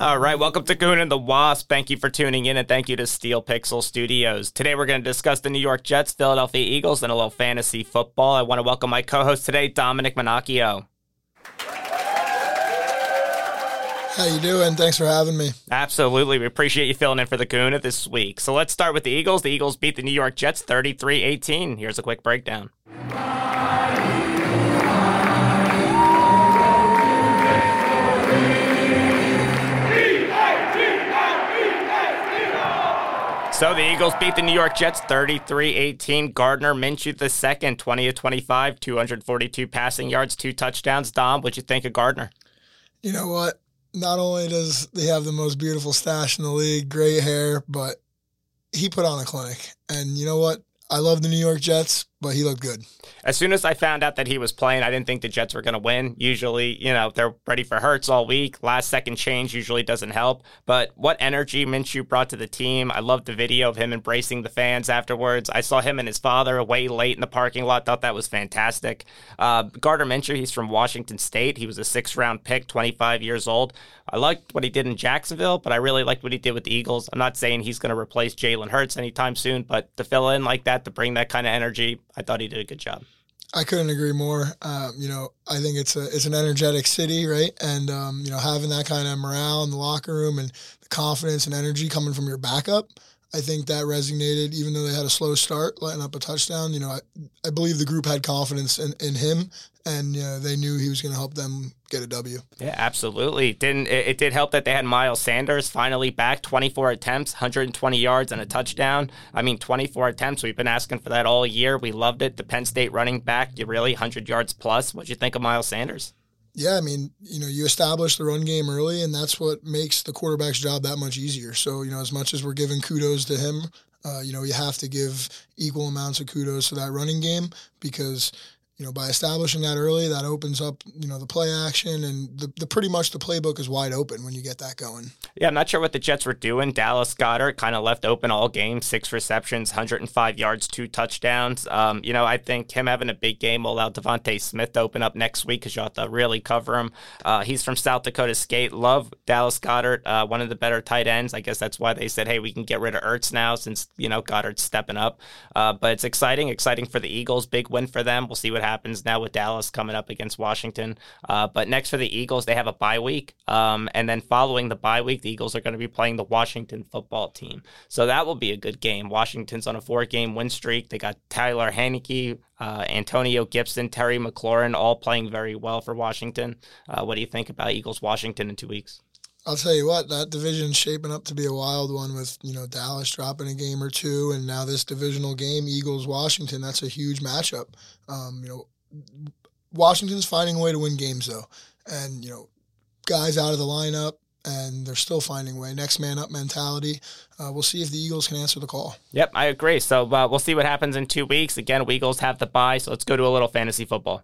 All right, welcome to Goon and the Wasp. Thank you for tuning in and thank you to Steel Pixel Studios. Today we're going to discuss the New York Jets, Philadelphia Eagles, and a little fantasy football. I want to welcome my co host today, Dominic Monacchio. How you doing? Thanks for having me. Absolutely. We appreciate you filling in for the Goon this week. So let's start with the Eagles. The Eagles beat the New York Jets 33 18. Here's a quick breakdown. So the Eagles beat the New York Jets 33-18. Gardner Minshew the second, 20 of 25, 242 passing yards, two touchdowns. Dom, what'd you think of Gardner? You know what? Not only does he have the most beautiful stash in the league, great hair, but he put on a clinic. And you know what? I love the New York Jets, but he looked good. As soon as I found out that he was playing, I didn't think the Jets were going to win. Usually, you know, they're ready for Hurts all week. Last second change usually doesn't help. But what energy Minshew brought to the team. I loved the video of him embracing the fans afterwards. I saw him and his father away late in the parking lot. Thought that was fantastic. Uh, Gardner Minshew, he's from Washington State. He was a six round pick, 25 years old. I liked what he did in Jacksonville, but I really liked what he did with the Eagles. I'm not saying he's going to replace Jalen Hurts anytime soon, but to fill in like that, to bring that kind of energy, I thought he did a good job. I couldn't agree more. Um, you know, I think it's a it's an energetic city, right? And um, you know, having that kind of morale in the locker room and the confidence and energy coming from your backup, I think that resonated. Even though they had a slow start, letting up a touchdown, you know, I, I believe the group had confidence in, in him, and you know, they knew he was going to help them get a W. Yeah, absolutely. Didn't it, it, did help that they had Miles Sanders finally back, 24 attempts, 120 yards and a touchdown. I mean, 24 attempts. We've been asking for that all year. We loved it. The Penn State running back, you really 100 yards plus. What'd you think of Miles Sanders? Yeah, I mean, you know, you establish the run game early, and that's what makes the quarterback's job that much easier. So, you know, as much as we're giving kudos to him, uh, you know, you have to give equal amounts of kudos to that running game because you know, by establishing that early, that opens up, you know, the play action and the, the pretty much the playbook is wide open when you get that going. Yeah, I'm not sure what the Jets were doing. Dallas Goedert kind of left open all game, six receptions, 105 yards, two touchdowns. Um, you know, I think him having a big game will allow DeVonta Smith to open up next week because you have to really cover him. Uh, he's from South Dakota State. Love Dallas Goedert, uh, one of the better tight ends. I guess that's why they said, hey, we can get rid of Ertz now since, you know, Goedert's stepping up. Uh, but it's exciting, exciting for the Eagles. Big win for them. We'll see what happens now with Dallas coming up against Washington. Uh, but next for the Eagles, they have a bye week. Um, and then following the bye week, the Eagles are going to be playing the Washington football team. So that will be a good game. Washington's on a four game win streak. They got Tyler Heinicke, uh, Antonio Gibson, Terry McLaurin, all playing very well for Washington. Uh, what do you think about Eagles Washington in two weeks? I'll tell you what, that division's shaping up to be a wild one with, you know, Dallas dropping a game or two and now this divisional game, Eagles Washington, that's a huge matchup. Um, you know, Washington's finding a way to win games though. And, you know, guys out of the lineup and they're still finding a way. Next man up mentality. Uh, we'll see if the Eagles can answer the call. Yep, I agree. So uh, we'll see what happens in two weeks. Again, we Eagles have the bye, so let's go to a little fantasy football.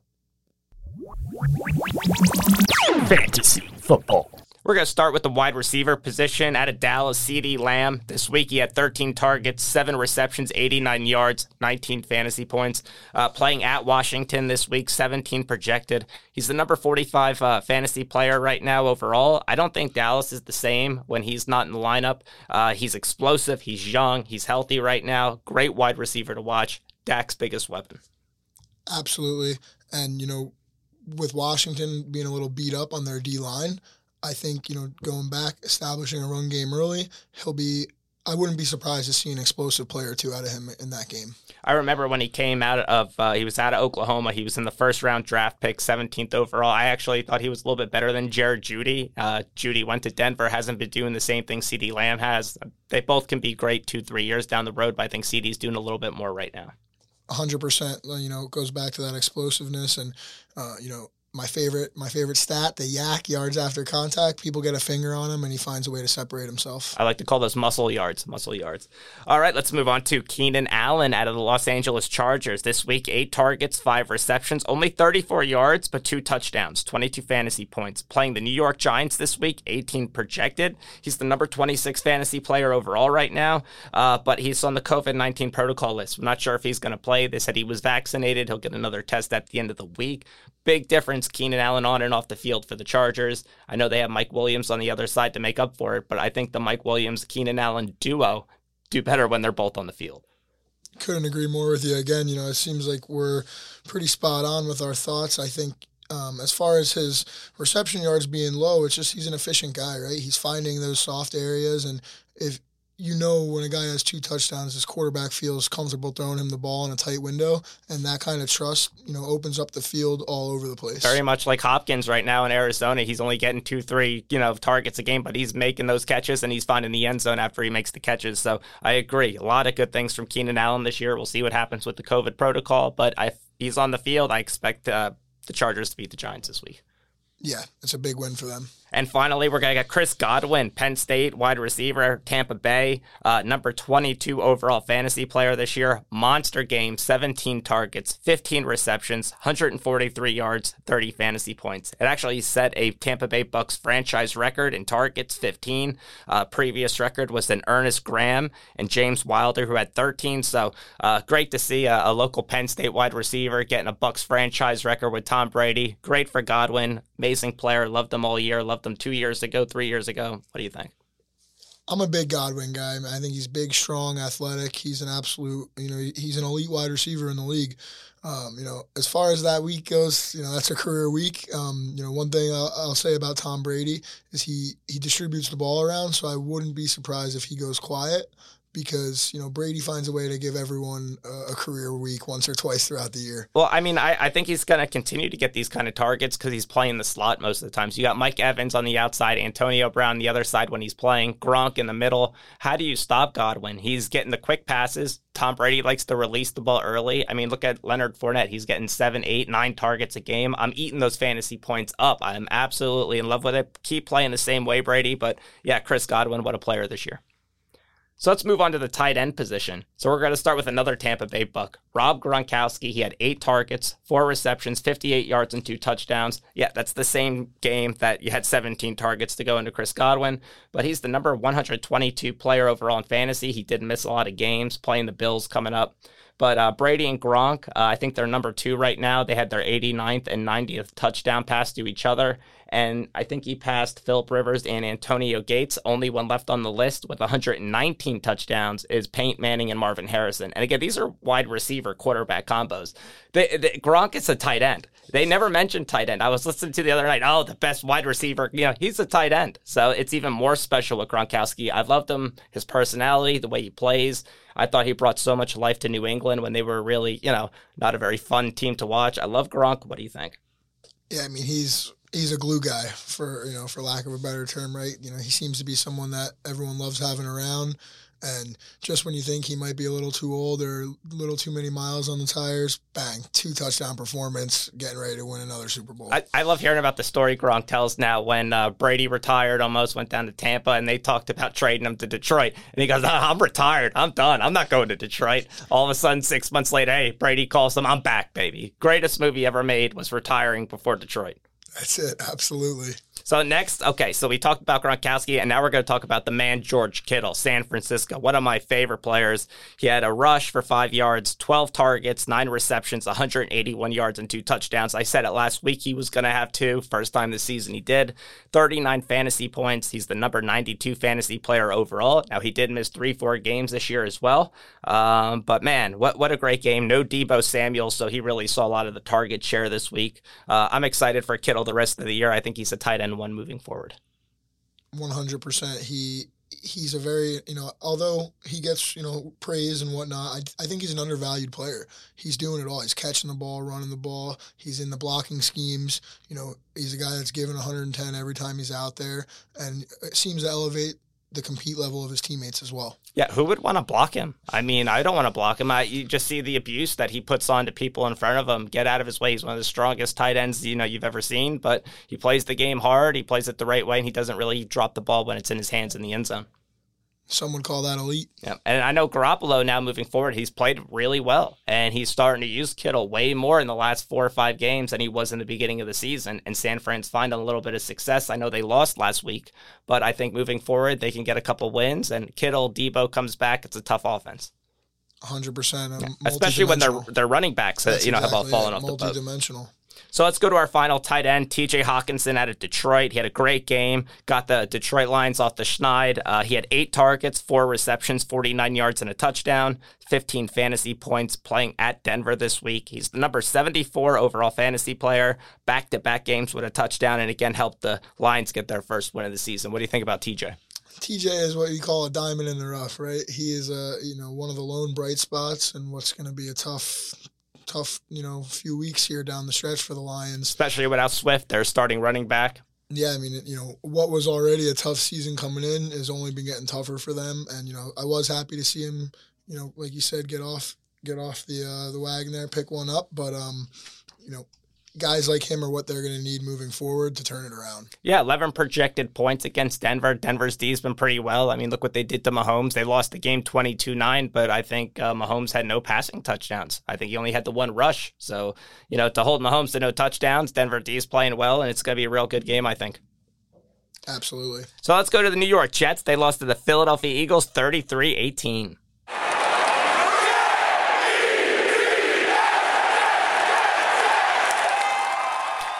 Fantasy football. We're going to start with the wide receiver position out of Dallas, CeeDee Lamb. This week he had 13 targets, 7 receptions, 89 yards, 19 fantasy points. Uh, playing at Washington this week, 17 projected. He's the number 45 uh, fantasy player right now overall. I don't think Dallas is the same when he's not in the lineup. Uh, he's explosive, he's young, he's healthy right now. Great wide receiver to watch. Dak's biggest weapon. Absolutely. And, you know, with Washington being a little beat up on their D line, I think, you know, going back, establishing a run game early, he'll be I wouldn't be surprised to see an explosive player or two out of him in that game. I remember when he came out of uh, he was out of Oklahoma. He was in the first round draft pick, 17th overall. I actually thought he was a little bit better than Jared Jeudy. Uh, Jeudy went to Denver, hasn't been doing the same thing CeeDee Lamb has. They both can be great two, three years down the road, but I think CeeDee's doing a little bit more right now. 100%. You know, it goes back to that explosiveness and, uh, you know, my favorite my favorite stat, the YAC yards after contact. People get a finger on him, and he finds a way to separate himself. I like to call those muscle yards. Muscle yards. All right, let's move on to Keenan Allen out of the Los Angeles Chargers this week. Eight targets, five receptions, only 34 yards, but two touchdowns, 22 fantasy points. Playing the New York Giants this week, 18 projected. He's the number 26 fantasy player overall right now, uh, but he's on the COVID 19 protocol list. I'm not sure if he's going to play. They said he was vaccinated. He'll get another test at the end of the week big difference Keenan Allen on and off the field for the Chargers. I know they have Mike Williams on the other side to make up for it, but I think the Mike Williams Keenan Allen duo do better when they're both on the field. Couldn't agree more with you. Again, you know, it seems like we're pretty spot on with our thoughts. I think um, as far as his reception yards being low, it's just he's an efficient guy, right? He's finding those soft areas, and if you know when a guy has two touchdowns, his quarterback feels comfortable throwing him the ball in a tight window, and that kind of trust, you know, opens up the field all over the place. Very much like Hopkins right now in Arizona. He's only getting two, three, you know, targets a game, but he's making those catches and he's finding the end zone after he makes the catches. So I agree. A lot of good things from Keenan Allen this year. We'll see what happens with the COVID protocol, but I, he's on the field. I expect uh, the Chargers to beat the Giants this week. Yeah, it's a big win for them. And finally, we're going to get Chris Godwin, Penn State wide receiver, Tampa Bay, uh, number 22 overall fantasy player this year. Monster game, 17 targets, 15 receptions, 143 yards, 30 fantasy points. It actually set a Tampa Bay Bucks franchise record in targets, 15. Uh, previous record was an Ernest Graham and James Wilder, who had 13. So uh, great to see a, a local Penn State wide receiver getting a Bucks franchise record with Tom Brady. Great for Godwin. Amazing player. Loved him all year. Loved them two years ago, three years ago. What do you think? I'm a big Godwin guy. I think he's big, strong, athletic. He's an absolute, you know, he's an elite wide receiver in the league. Um, you know, as far as that week goes, you know, that's a career week. Um, you know, one thing I'll, I'll, say about Tom Brady is he he distributes the ball around, so I wouldn't be surprised if he goes quiet because you know Brady finds a way to give everyone a, career week once or twice throughout the year. Well, I mean, I, I think he's going to continue to get these kind of targets because he's playing the slot most of the time. So you got Mike Evans on the outside, Antonio Brown the other side when he's playing, Gronk in the middle. How do you stop Godwin? He's getting the quick passes. Tom Brady likes to release the ball early. I mean, look at Leonard Fournette. He's getting seven, eight, nine targets a game. I'm eating those fantasy points up. I'm absolutely in love with it. Keep playing the same way, Brady. But yeah, Chris Godwin, what a player this year. So let's move on to the tight end position. So we're going to start with another Tampa Bay Buck, Rob Gronkowski. He had eight targets, four receptions, 58 yards, and two touchdowns. Yeah, that's the same game that you had 17 targets to go into Chris Godwin, but he's the number 122 player overall in fantasy. He didn't miss a lot of games playing the Bills coming up. But uh, Brady and Gronk, uh, I think they're number two right now. They had their 89th and 90th touchdown pass to each other. And I think he passed Philip Rivers and Antonio Gates. Only one left on the list with 119 touchdowns is Peyton Manning and Marvin Harrison. And again, these are wide receiver quarterback combos. They, they, Gronk is a tight end. They never mentioned tight end. I was listening to the other night. Oh, the best wide receiver. You know, he's a tight end. So it's even more special with Gronkowski. I loved him, his personality, the way he plays. I thought he brought so much life to New England when they were really, you know, not a very fun team to watch. I love Gronk. What do you think? Yeah, I mean, he's he's a glue guy for you know for lack of a better term right you know he seems to be someone that everyone loves having around and just when you think he might be a little too old or a little too many miles on the tires, bang, two touchdown performance, getting ready to win another Super Bowl. I, I love hearing about the story Gronk tells now when uh, Brady retired, almost went down to Tampa, and they talked about trading him to Detroit. And he goes, I'm retired. I'm done. I'm not going to Detroit. All of a sudden, six months later, hey, Brady calls him, I'm back, baby. Greatest movie ever made was retiring before Detroit. That's it. Absolutely. So next, okay, so we talked about Gronkowski, and now we're going to talk about the man George Kittle, San Francisco, one of my favorite players. He had a rush for five yards, 12 targets, nine receptions, 181 yards, and two touchdowns. I said it last week he was going to have two. First time this season he did. 39 fantasy points. He's the number 92 fantasy player overall. Now he did miss three, four games this year as well. Um, but man, what what a great game. No Debo Samuel, so he really saw a lot of the target share this week. Uh, I'm excited for Kittle the rest of the year. I think he's a tight end one moving forward. 100%. He he's a very you know although he gets you know praise and whatnot I, I think he's an undervalued player. He's doing it all. He's catching the ball running the ball. He's in the blocking schemes. You know he's a guy that's given 110 every time he's out there. And it seems to elevate the compete level of his teammates as well. Yeah, who would want to block him? I mean, I don't want to block him. I, you just see the abuse that he puts on to people in front of him. Get out of his way. He's one of the strongest tight ends you know you've ever seen. But he plays the game hard. He plays it the right way, and he doesn't really drop the ball when it's in his hands in the end zone. Some would call that elite. Yeah, and I know Garoppolo now moving forward, he's played really well, and he's starting to use Kittle way more in the last four or five games than he was in the beginning of the season. And San Fran's finding a little bit of success. I know they lost last week, but I think moving forward they can get a couple wins. And Kittle, Debo comes back. It's a tough offense. Hundred percent, especially when their their running backs, you know, exactly have all fallen it. off the boat. Multidimensional. So let's go to our final tight end, TJ Hockenson out of Detroit. He had a great game, got the Detroit Lions off the schneid. Uh, he had eight targets, four receptions, 49 yards, and a touchdown, 15 fantasy points playing at Denver this week. He's the number 74 overall fantasy player, back to back games with a touchdown, and again helped the Lions get their first win of the season. What do you think about TJ? TJ is what you call a diamond in the rough, right? He is a you know one of the lone bright spots, and what's going to be a tough tough, you know, few weeks here down the stretch for the Lions. Especially without Swift, their starting running back. Yeah, I mean, you know, what was already a tough season coming in has only been getting tougher for them. And you know, I was happy to see him, you know, like you said, get off get off the uh, the wagon there, pick one up. But um, you know, guys like him are what they're going to need moving forward to turn it around. Yeah, 11 projected points against Denver. Denver's D's been pretty well. I mean, look what they did to Mahomes. They lost the game 22 9, but I think uh, Mahomes had no passing touchdowns. I think he only had the one rush. So, you know, to hold Mahomes to no touchdowns, Denver D's playing well, and it's going to be a real good game, I think. Absolutely. So let's go to the New York Jets. They lost to the Philadelphia Eagles 33 18.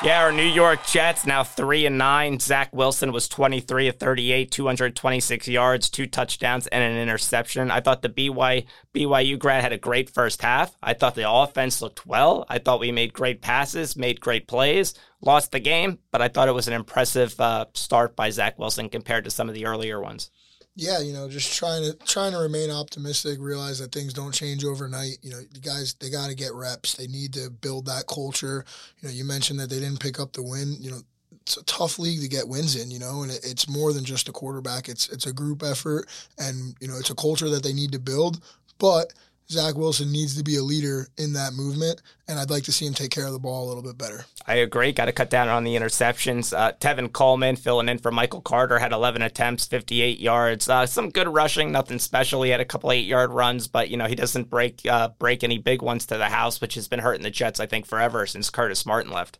Yeah, our New York Jets now three and nine. Zach Wilson was twenty three of thirty eight, two hundred twenty six yards, two touchdowns, and an interception. I thought the BY, BYU grad had a great first half. I thought the offense looked well. I thought we made great passes, made great plays. Lost the game, but I thought it was an impressive uh, start by Zach Wilson compared to some of the earlier ones yeah, you know, just trying to trying to remain optimistic, realize that things don't change overnight. You know, the guys they got to get reps. They need to build that culture. You know, you mentioned that they didn't pick up the win. You know, it's a tough league to get wins in. You know, and it, it's more than just a quarterback. It's it's a group effort, and you know, it's a culture that they need to build. But Zach Wilson needs to be a leader in that movement, and I'd like to see him take care of the ball a little bit better. I agree. Got to cut down on the interceptions. Uh, Tevin Coleman filling in for Michael Carter had 11 attempts, 58 yards. Uh, some good rushing, nothing special. He had a couple eight yard runs, but you know he doesn't break uh, break any big ones to the house, which has been hurting the Jets I think forever since Curtis Martin left.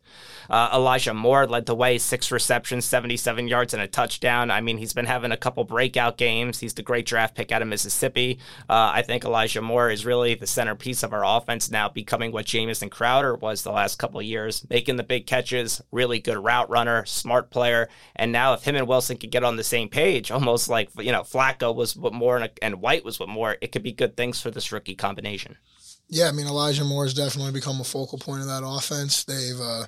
Uh, Elijah Moore led the way, six receptions, 77 yards, and a touchdown. I mean he's been having a couple breakout games. He's the great draft pick out of Mississippi. Uh, I think Elijah Moore is really the centerpiece of our offense now, becoming what Jamison Crowder was the last couple of years, making the big catches, really good route runner, smart player. And now, if him and Wilson could get on the same page, almost like you know Flacco was what more and, and White was what more, it could be good things for this rookie combination. Yeah, I mean Elijah Moore has definitely become a focal point of that offense. They've uh,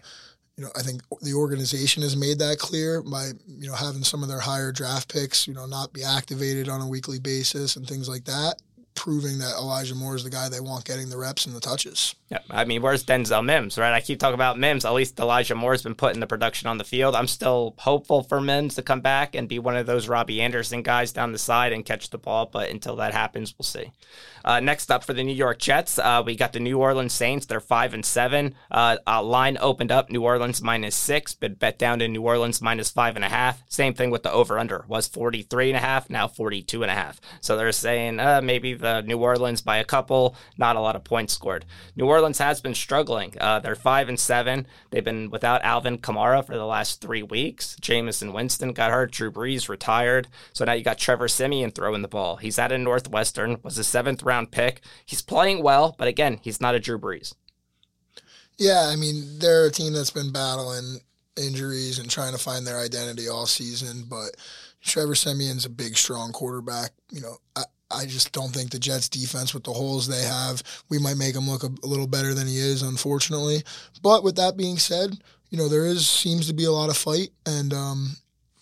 you know, I think the organization has made that clear by, you know, having some of their higher draft picks, you know, not be activated on a weekly basis and things like that proving that Elijah Moore is the guy they want getting the reps and the touches. Yeah, I mean, where's Denzel Mims, right? I keep talking about Mims. At least Elijah Moore's been putting the production on the field. I'm still hopeful for Mims to come back and be one of those Robbie Anderson guys down the side and catch the ball. But until that happens, we'll see. Uh, next up for the New York Jets, uh, we got the New Orleans Saints. They're five and seven. Uh, line opened up New Orleans minus six, but bet down to New Orleans minus five and a half. Same thing with the over under was 43 and a half, now 42 and a half. So they're saying uh, maybe the New Orleans by a couple, not a lot of points scored. New Orleans has been struggling. Uh, they're five and seven. They've been without Alvin Kamara for the last three weeks. Jameis Winston got hurt. Drew Brees retired. So now you got Trevor Siemian throwing the ball. He's out of Northwestern. Was a seventh round pick. He's playing well, but again, he's not a Drew Brees. Yeah, I mean they're a team that's been battling injuries and trying to find their identity all season, but Trevor Siemian's a big, strong quarterback. You know, I just don't think the Jets defense with the holes they have, we might make him look a, a, little better than he is, unfortunately. But with that being said, you know, there is seems to be a lot of fight and um,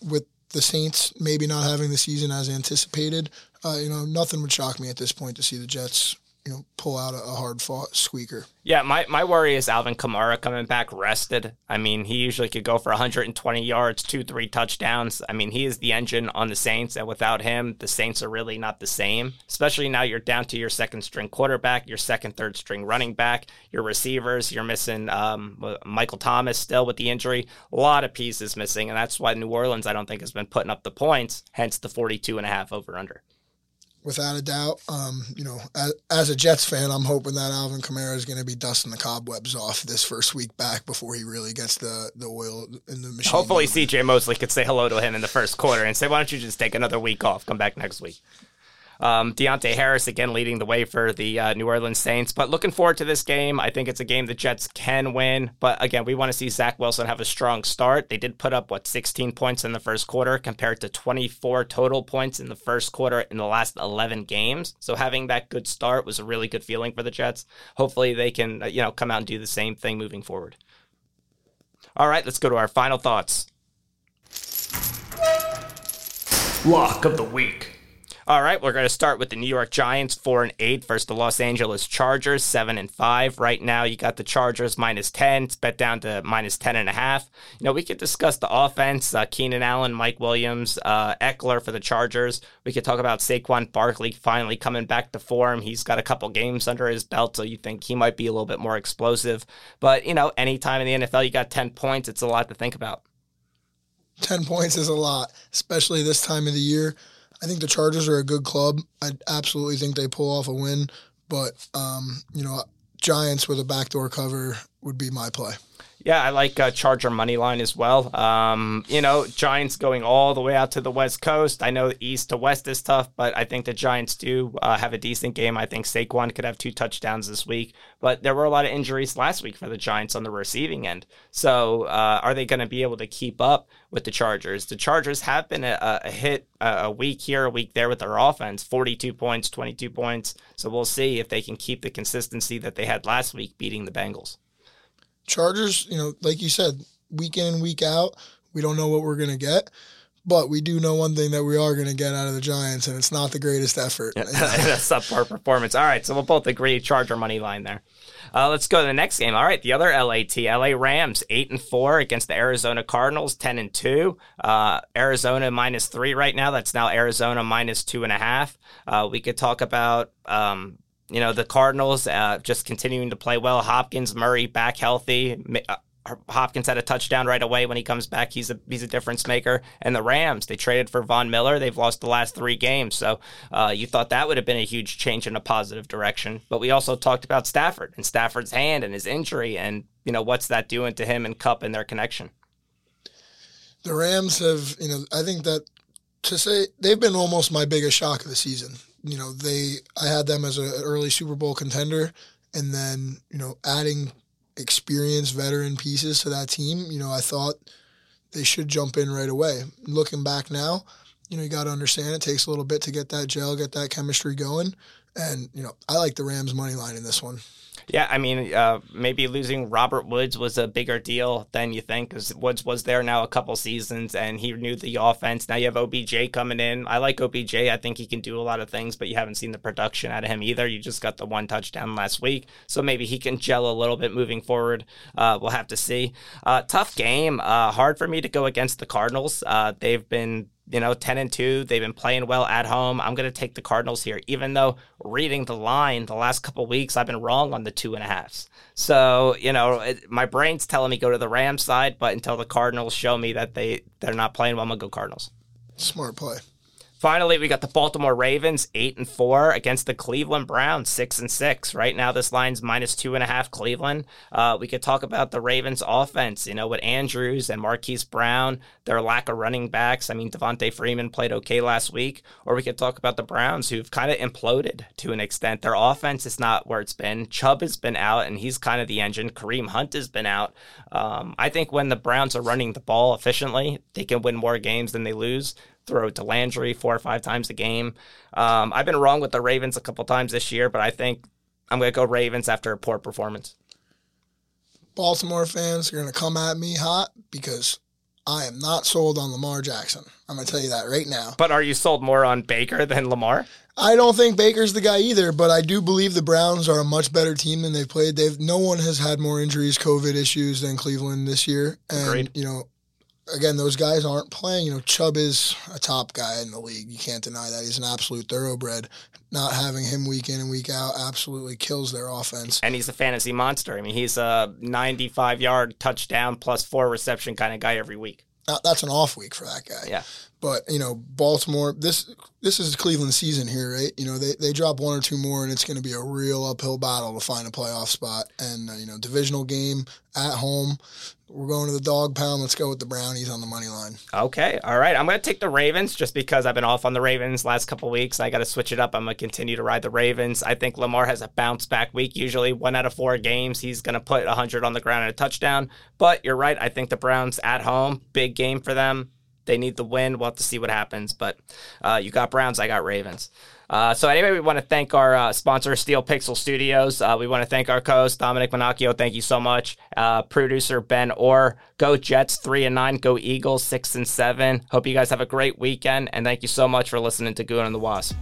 with the Saints maybe not having the season as anticipated, uh, you know, nothing would shock me at this point to see the Jets you know, pull out a, hard fought squeaker. Yeah, my, my worry is Alvin Kamara coming back rested. I mean, he usually could go for 120 yards, two, three touchdowns. I mean, he is the engine on the Saints, and without him, the Saints are really not the same. Especially now you're down to your second string quarterback, your second, third string running back, your receivers. You're missing um, Michael Thomas still with the injury. A lot of pieces missing, and that's why New Orleans, I don't think, has been putting up the points, hence the 42 and a half over under without a doubt. Um, you know, as, as, a Jets fan, I'm hoping that Alvin Kamara is going to be dusting the cobwebs off this first week back before he really gets the, the oil in the machine. Hopefully, CJ Mosley could say hello to him in the first quarter and say, "Why don't you just take another week off? Come back next week." Um, Deonte Harris again leading the way for the uh, New Orleans Saints. But looking forward to this game. I think it's a game the Jets can win. But again, we want to see Zach Wilson have a strong start. They did put up, what, 16 points in the first quarter compared to 24 total points in the first quarter in the last 11 games. So having that good start was a really good feeling for the Jets. Hopefully they can, uh, you know, come out and do the same thing moving forward. All right, let's go to our final thoughts. Lock of the week. All right, we're going to start with the New York Giants, four and eight versus the Los Angeles Chargers, seven and five. Right now, you got the Chargers minus ten. It's bet down to minus ten and a half. You know, we could discuss the offense: uh, Keenan Allen, Mike Williams, uh, Ekeler for the Chargers. We could talk about Saquon Barkley finally coming back to form. He's got a couple games under his belt, so you think he might be a little bit more explosive. But you know, anytime in the NFL you got ten points, it's a lot to think about. 10 points is a lot, especially this time of the year. I think the Chargers are a good club. I absolutely think they pull off a win, but um, you know, Giants with a backdoor cover would be my play. Yeah, I like uh, Charger money line as well. Um, you know, Giants going all the way out to the West Coast. I know East to West is tough, but I think the Giants do uh, have a decent game. I think Saquon could have two touchdowns this week, but there were a lot of injuries last week for the Giants on the receiving end. So, uh, are they going to be able to keep up with the Chargers? The Chargers have been a, a hit a week here, a week there with their offense 42 points, 22 points. So, we'll see if they can keep the consistency that they had last week beating the Bengals. Chargers, you know, like you said, week in and week out, we don't know what we're going to get. But we do know one thing that we are going to get out of the Giants, and it's not the greatest effort. That's subpar performance. All right, so we'll both agree Charger money line there. Uh, let's go to the next game. All right, the other LAT, LA Rams, eight and four against the Arizona Cardinals, ten and two. Uh, Arizona minus three right now. That's now Arizona minus two and a half. Uh, we could talk about um, you know, the Cardinals uh, just continuing to play well. Hopkins, Murray back healthy. Uh, Hopkins had a touchdown right away when he comes back. He's a he's a difference maker. And the Rams, they traded for Von Miller. They've lost the last three games, so uh, you thought that would have been a huge change in a positive direction. But we also talked about Stafford and Stafford's hand and his injury, and you know what's that doing to him and Kupp and their connection. The Rams have, you know, I think that to say they've been almost my biggest shock of the season you know, they I had them as an early Super Bowl contender, and then you know, adding experienced veteran pieces to that team, you know, I thought they should jump in right away. Looking back now, you know, you got to understand it takes a little bit to get that gel, get that chemistry going, and you know, I like the Rams money line in this one. Yeah, I mean, uh, maybe losing Robert Woods was a bigger deal than you think because Woods was there now a couple seasons and he knew the offense. Now you have OBJ coming in. I like OBJ. I think he can do a lot of things, but you haven't seen the production out of him either. You just got the one touchdown last week, so maybe he can gel a little bit moving forward. Uh, we'll have to see. Uh, tough game. Uh, hard for me to go against the Cardinals. Uh, they've been you know, 10 and 2. They've been playing well at home. I'm going to take the Cardinals here, even though reading the line the last couple weeks, I've been wrong on the two and a halves. So, you know, it, my brain's telling me go to the Rams side, but until the Cardinals show me that they, they're not playing well, I'm going to go Cardinals. Smart play. Finally, we got the Baltimore Ravens eight and four against the Cleveland Browns six and six. Right now, this line's minus two and a half. Cleveland. Uh, we could talk about the Ravens' offense. You know, with Andrews and Marquise Brown, their lack of running backs. I mean, Devonta Freeman played okay last week. Or we could talk about the Browns, who've kind of imploded to an extent. Their offense is not where it's been. Chubb has been out, and he's kind of the engine. Kareem Hunt has been out. Um, I think when the Browns are running the ball efficiently, they can win more games than they lose throw it to Landry four or five times a game. Um, I've been wrong with the Ravens a couple times this year, but I think I'm going to go Ravens after a poor performance. Baltimore fans are going to come at me hot because I am not sold on Lamar Jackson. I'm going to tell you that right now. But are you sold more on Baker than Lamar? I don't think Baker's the guy either, but I do believe the Browns are a much better team than they've played. They've no one has had more injuries, COVID issues than Cleveland this year, and Agreed. you know again, those guys aren't playing. You know, Chubb is a top guy in the league. You can't deny that. He's an absolute thoroughbred. Not having him week in and week out absolutely kills their offense. And he's a fantasy monster. I mean, he's a 95 yard touchdown plus four reception kind of guy every week. That's an off week for that guy. Yeah. But you know, Baltimore. This this is Cleveland season here, right? You know, they, they drop one or two more, and it's going to be a real uphill battle to find a playoff spot. And uh, you know, divisional game at home. We're going to the dog pound. Let's go with the Brownies on the money line. Okay, all right. I'm going to take the Ravens just because I've been off on the Ravens last couple weeks. I got to switch it up. I'm going to continue to ride the Ravens. I think Lamar has a bounce back week. Usually, one out of four games, he's going to put 100 on the ground and a touchdown. But you're right. I think the Browns at home, big game for them. They need the win. We'll have to see what happens. But uh, you got Browns, I got Ravens. Uh, so anyway, we want to thank our uh, sponsor, Steel Pixel Studios. Uh, we want to thank our co-host Dominic Monacchio. Thank you so much. Uh, producer Ben Orr. Go Jets three and nine. Go Eagles six and seven. Hope you guys have a great weekend, and thank you so much for listening to Goon and the Wasp.